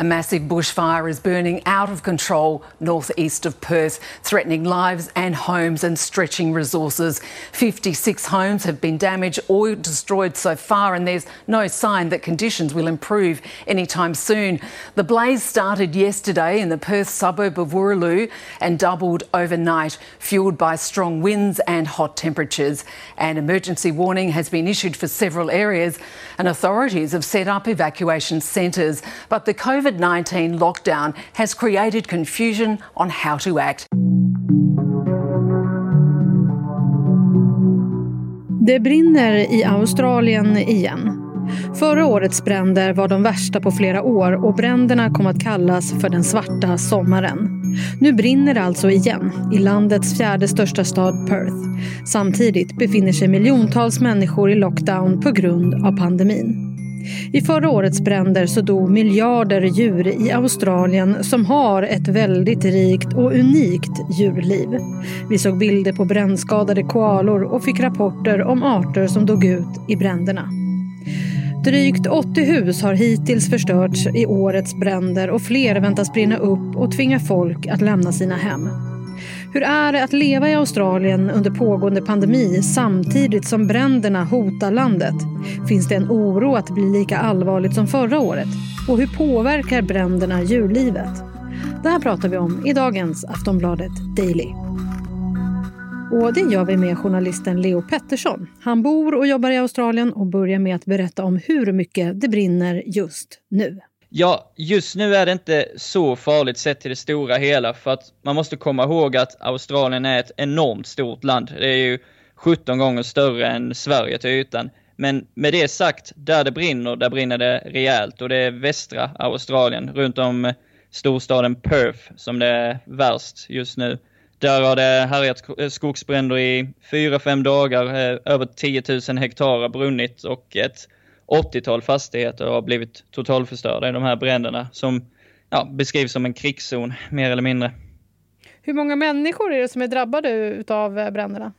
A massive bushfire is burning out of control northeast of Perth, threatening lives and homes and stretching resources. 56 homes have been damaged or destroyed so far, and there's no sign that conditions will improve anytime soon. The blaze started yesterday in the Perth suburb of Wooroloo and doubled overnight, fueled by strong winds and hot temperatures. An emergency warning has been issued for several areas, and authorities have set up evacuation centres. But the COVID 19 lockdown has created confusion on how to act. Det brinner i Australien igen. Förra årets bränder var de värsta på flera år och bränderna kom att kallas för den svarta sommaren. Nu brinner det alltså igen i landets fjärde största stad Perth. Samtidigt befinner sig miljontals människor i lockdown på grund av pandemin. I förra årets bränder så dog miljarder djur i Australien som har ett väldigt rikt och unikt djurliv. Vi såg bilder på brännskadade koalor och fick rapporter om arter som dog ut i bränderna. Drygt 80 hus har hittills förstörts i årets bränder och fler väntas brinna upp och tvinga folk att lämna sina hem. Hur är det att leva i Australien under pågående pandemi samtidigt som bränderna hotar landet? Finns det en oro att det blir lika allvarligt som förra året? Och hur påverkar bränderna djurlivet? Det här pratar vi om i dagens Aftonbladet Daily. Och det gör vi med journalisten Leo Pettersson. Han bor och jobbar i Australien och börjar med att berätta om hur mycket det brinner just nu. Ja, just nu är det inte så farligt sett till det stora hela för att man måste komma ihåg att Australien är ett enormt stort land. Det är ju 17 gånger större än Sverige till ytan. Men med det sagt, där det brinner, där brinner det rejält och det är västra Australien, runt om storstaden Perth som det är värst just nu. Där har det härjat eh, skogsbränder i 4-5 dagar, eh, över 10 000 hektar har brunnit och ett 80-tal fastigheter har blivit totalförstörda i de här bränderna som ja, beskrivs som en krigszon mer eller mindre. Hur många människor är det som är drabbade av eh, bränderna?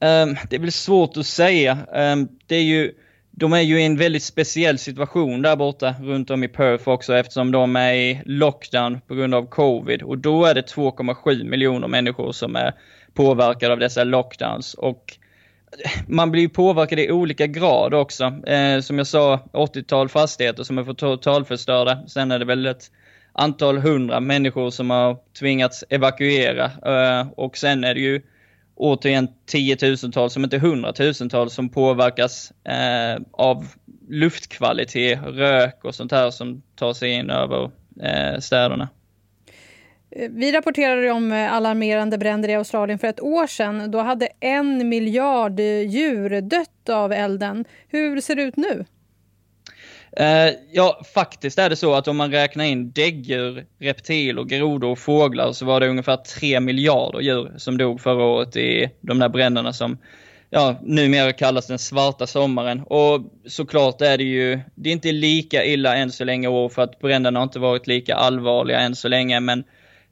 Um, det är väl svårt att säga. Um, det är ju, de är ju i en väldigt speciell situation där borta runt om i Perth också eftersom de är i lockdown på grund av covid och då är det 2,7 miljoner människor som är påverkade av dessa lockdowns och man blir påverkad i olika grad också. Eh, som jag sa, 80-tal fastigheter som är totalförstörda. Sen är det väl ett antal hundra människor som har tvingats evakuera. Eh, och sen är det ju återigen tiotusentals, om inte hundratusentals, som påverkas eh, av luftkvalitet, rök och sånt här som tar sig in över eh, städerna. Eh, vi rapporterade om eh, alarmerande bränder i Australien för ett år sedan. Då hade en miljard eh, djur dött av elden. Hur ser det ut nu? Ja, faktiskt är det så att om man räknar in däggdjur, reptiler, grodor och fåglar så var det ungefär 3 miljarder djur som dog förra året i de där bränderna som ja, numera kallas den svarta sommaren. Och såklart är det ju, det är inte lika illa än så länge år för att bränderna har inte varit lika allvarliga än så länge men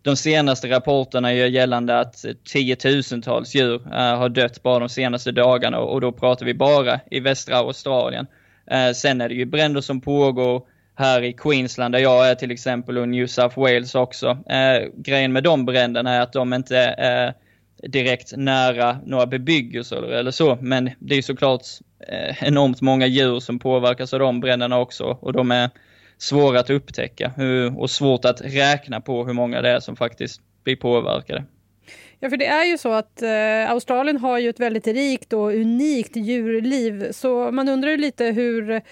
de senaste rapporterna gör gällande att tiotusentals djur uh, har dött bara de senaste dagarna och då pratar vi bara i västra Australien. Uh, sen är det ju bränder som pågår här i Queensland där jag är till exempel och New South Wales också. Uh, grejen med de bränderna är att de inte är direkt nära några bebyggelser eller så, men det är såklart enormt många djur som påverkas av de bränderna också och de är svåra att upptäcka och svårt att räkna på hur många det är som faktiskt blir påverkade. Ja, för det är ju så att eh, Australien har ju ett väldigt rikt och unikt djurliv så man undrar ju lite hur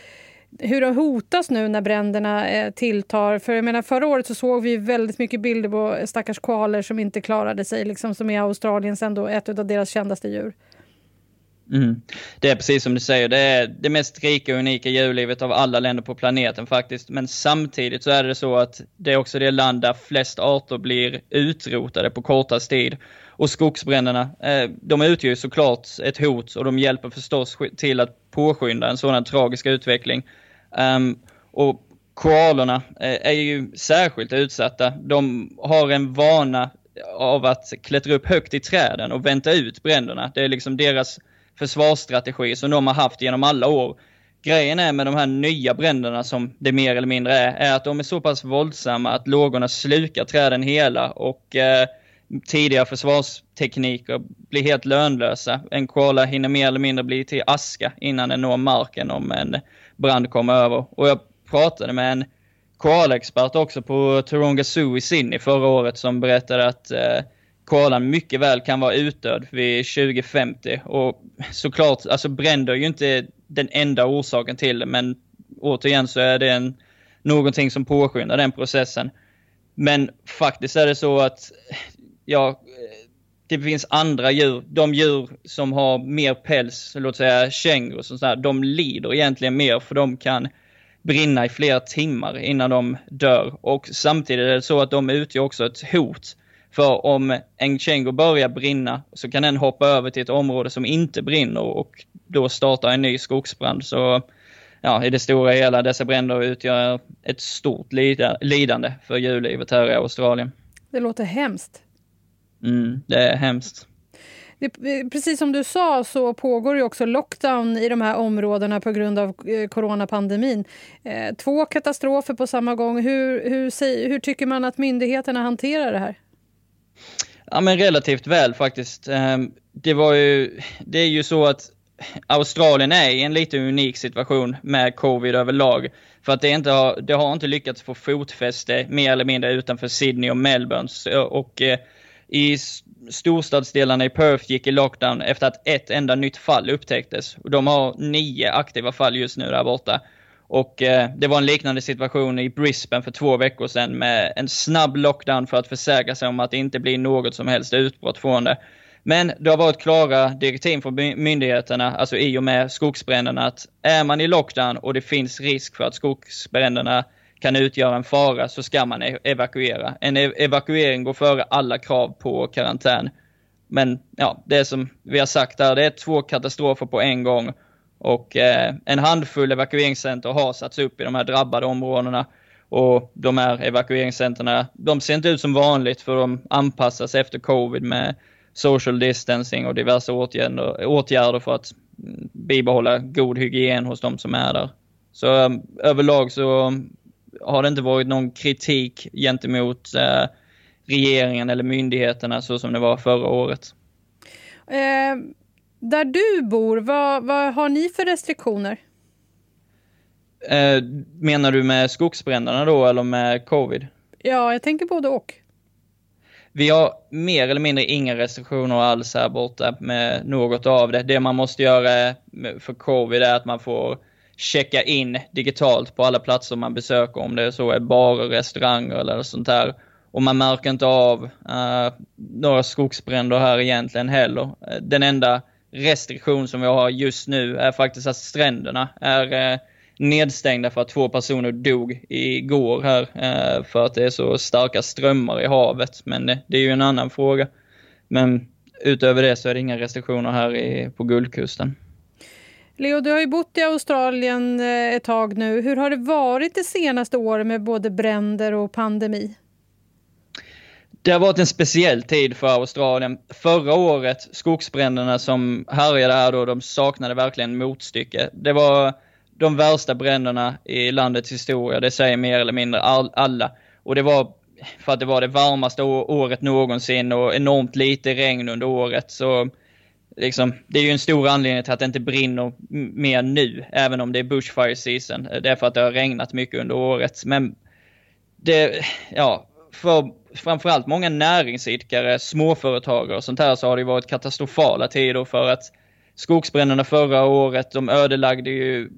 hur de hotas nu när bränderna eh, tilltar. För jag menar, förra året så såg vi väldigt mycket bilder på stackars koalor som inte klarade sig, liksom, som är Australiens ändå ett av deras kändaste djur. Mm. Det är precis som du säger, det är det mest rika och unika djurlivet av alla länder på planeten faktiskt. Men samtidigt så är det så att det är också det land där flest arter blir utrotade på kortast tid. Och skogsbränderna, eh, de utgör såklart ett hot och de hjälper förstås till att påskynda en sådan tragisk utveckling. Ehm, och koalorna eh, är ju särskilt utsatta. De har en vana av att klättra upp högt i träden och vänta ut bränderna. Det är liksom deras försvarsstrategi som de har haft genom alla år. grejen är med de här nya bränderna som det mer eller mindre är, är att de är så pass våldsamma att lågorna slukar träden hela och eh, tidiga försvarstekniker blir helt lönlösa. En koala hinner mer eller mindre bli till aska innan den når marken om en brand kommer över. Och jag pratade med en koalexpert också på Taronga Zoo i Sydney förra året som berättade att eh, koalan mycket väl kan vara utdöd vid 2050. Och såklart, alltså bränder är ju inte den enda orsaken till det, men återigen så är det en, någonting som påskyndar den processen. Men faktiskt är det så att, ja, det finns andra djur, de djur som har mer päls, låt säga kängor och sånt de lider egentligen mer för de kan brinna i flera timmar innan de dör. Och samtidigt är det så att de utgör också ett hot. För om en börjar brinna så kan den hoppa över till ett område som inte brinner och då starta en ny skogsbrand. Så ja, i det stora hela, dessa bränder utgör ett stort lidande för djurlivet här i Australien. Det låter hemskt. Mm, det är hemskt. Det, precis som du sa så pågår ju också lockdown i de här områdena på grund av eh, coronapandemin. Eh, två katastrofer på samma gång. Hur, hur, hur tycker man att myndigheterna hanterar det här? Ja, men relativt väl faktiskt. Ehm, det, var ju, det är ju så att Australien är i en lite unik situation med covid överlag. För att det, inte har, det har inte lyckats få fotfäste mer eller mindre utanför Sydney och Melbourne. Och eh, i storstadsdelarna i Perth gick i lockdown efter att ett enda nytt fall upptäcktes. Och De har nio aktiva fall just nu där borta. Och eh, det var en liknande situation i Brisbane för två veckor sedan med en snabb lockdown för att försäkra sig om att det inte blir något som helst utbrott från det. Men det har varit klara direktiv från myndigheterna, alltså i och med skogsbränderna, att är man i lockdown och det finns risk för att skogsbränderna kan utgöra en fara så ska man e-, evakuera. En e-, evakuering går före alla krav på karantän. Men ja, det som vi har sagt där, det är två katastrofer på en gång. Och eh, en handfull evakueringscenter har satts upp i de här drabbade områdena. Och de här evakueringscenterna, de ser inte ut som vanligt för de anpassas efter covid med social distancing och diverse åtgärder, åtgärder för att bibehålla god hygien hos de som är där. Så um, överlag så har det inte varit någon kritik gentemot eh, regeringen eller myndigheterna så som det var förra året. Eh, där du bor, vad, vad har ni för restriktioner? Eh, menar du med skogsbränderna då eller med covid? Ja, jag tänker både och. Vi har mer eller mindre inga restriktioner alls här borta med något av det. Det man måste göra för covid är att man får checka in digitalt på alla platser man besöker, om det är så är barer, restauranger eller sånt där. Och man märker inte av uh, några skogsbränder här egentligen heller. Den enda restriktion som vi har just nu är faktiskt att stränderna är eh, nedstängda för att två personer dog igår här eh, för att det är så starka strömmar i havet. Men det är ju en annan fråga. Men utöver det så är det inga restriktioner här på Guldkusten. Leo, du har ju bott i Australien eh, ett tag nu. Hur har det varit det senaste året med både bränder och pandemi? Det har varit en speciell tid för Australien. Förra året, skogsbränderna som härjade här då, de saknade verkligen motstycke. Det var de värsta bränderna i landets historia, det säger mer eller mindre all, alla. Och det var för att det var det varmaste året någonsin och enormt lite regn under året. Så liksom, det är ju en stor anledning till att det inte brinner mer nu, även om det är bushfire season. Det är för att det har regnat mycket under året. Men det, ja, för framförallt många näringsidkare, småföretagare och sånt här så har det varit katastrofala tider för att skogsbränderna förra året, de ödelagde ju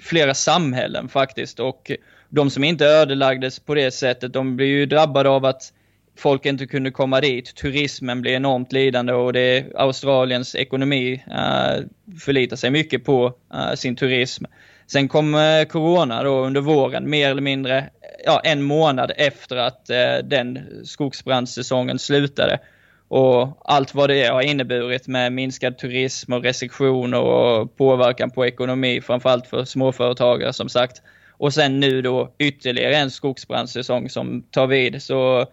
flera samhällen faktiskt och de som inte ödelagdes på det sättet, de blev ju drabbade av att folk inte kunde komma dit. Turismen blev enormt lidande och det Australiens ekonomi uh, förlitar sig mycket på uh, sin turism. Sen kom uh, corona då under våren, mer eller mindre ja, en månad efter att eh, den skogsbrandssäsongen slutade. Och allt vad det har inneburit med minskad turism och restriktioner och påverkan på ekonomi, framförallt för småföretagare som sagt. Och sen nu då ytterligare en skogsbrandssäsong som tar vid. Så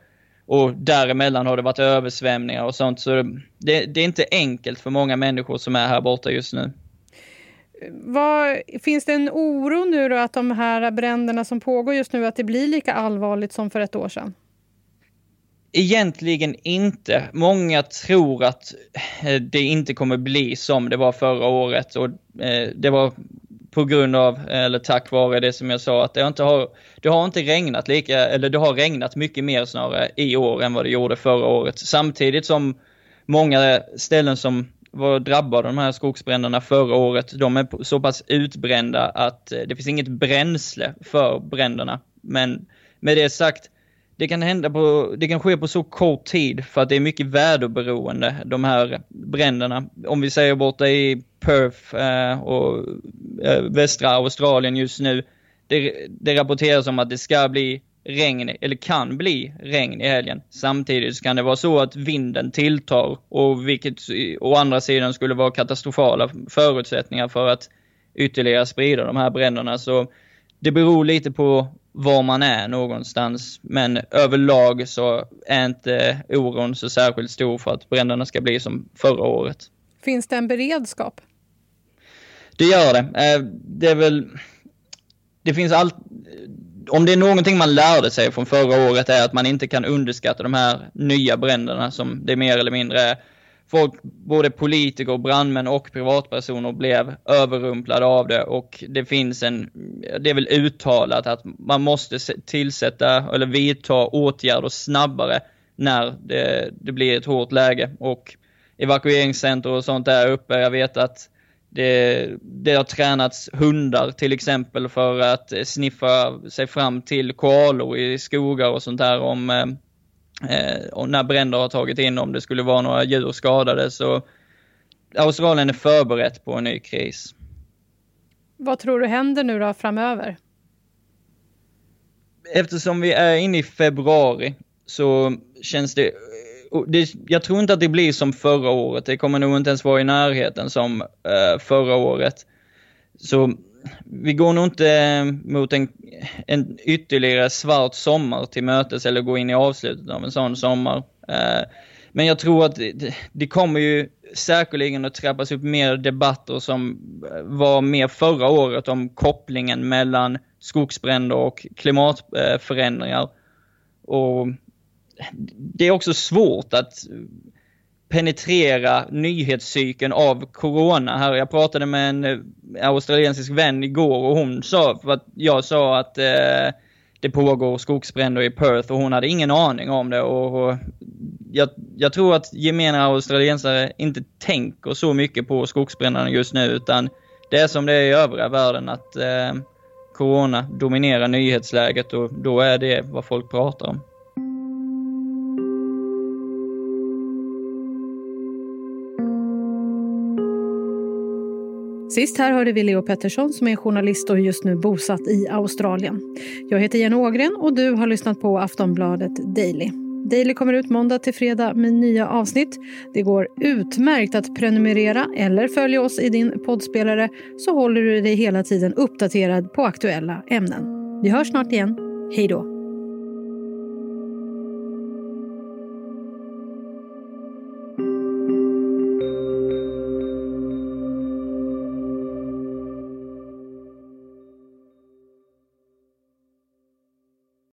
och däremellan har det varit översvämningar och sånt. Så det, det, är inte enkelt för många människor som är här borta just nu vad, finns det en oro nu då att de här bränderna som pågår just nu att det blir lika allvarligt som för ett år sedan? Egentligen inte. Många tror att eh, det inte kommer bli som det var förra året och eh, det var på grund av, eller tack vare det som jag sa, att det inte har, det har inte regnat lika, eller det har regnat mycket mer snarare i år än vad det gjorde förra året. Samtidigt som många ställen som var drabbade de här skogsbränderna förra året, de är så pass utbrända att eh, det finns inget bränsle för bränderna. Men med det sagt, det kan hända på, det kan ske på så kort tid för att det är mycket väderberoende, de här bränderna. Om vi säger borta i Perth eh, och eh, västra Australien just nu, det, det rapporteras om att det ska bli regn, eller kan bli regn i helgen. Samtidigt kan det vara så att vinden tilltar och vilket å andra sidan skulle vara katastrofala förutsättningar för att ytterligare sprida de här bränderna. Så det beror lite på var man är någonstans. Men överlag så är inte oron så särskilt stor för att bränderna ska bli som förra året. Finns det en beredskap? Det gör det. Eh, det är väl... Det finns allt... Om det är någonting man lärde sig från förra året är att man inte kan underskatta de här nya bränderna som det mer eller mindre är folk, både politiker, brandmän och privatpersoner blev överrumplade av det och det finns en, det är väl uttalat att man måste tillsätta eller vidta åtgärder snabbare när det, det blir ett hårt läge och evakueringscenter och sånt där uppe. Jag vet att det, det har tränats hundar till exempel för att sniffa sig fram till koalor i skogar och sånt där om eh, och när bränder har tagit in, om det skulle vara några djur skadade, så Australien är förberett på en ny kris. Vad tror du händer nu då framöver? Eftersom vi är inne i februari så känns det, det, jag tror inte att det blir som förra året. Det kommer nog inte ens vara i närheten som uh, förra året. Så vi går nog inte eh, mot en, en ytterligare svart sommar till mötes eller gå in i avslutet av en sån sommar. Eh, men jag tror att det, det kommer ju säkerligen att trappas upp mer debatter som eh, var mer förra året om kopplingen mellan skogsbränder och klimatförändringar. Och det är också svårt att penetrera nyhetscykeln av corona här. Jag pratade med en eh, australiensisk vän igår och hon sa, för att jag sa att eh, det pågår skogsbränder i Perth och hon hade ingen aning om det och, och jag, jag, tror att gemene australiensare inte tänker så mycket på skogsbränderna just nu utan det är som det är i övriga världen att eh, corona dominerar nyhetsläget och då är det vad folk pratar om. Sist här hörde vi Leo Pettersson som är journalist och just nu bosatt i Australien. Jag heter Jenny Ågren och du har lyssnat på Aftonbladet Daily. Daily kommer ut måndag till fredag med nya avsnitt. Det går utmärkt att prenumerera eller följa oss i din poddspelare så håller du dig hela tiden uppdaterad på aktuella ämnen. Vi hörs snart igen. Hej då!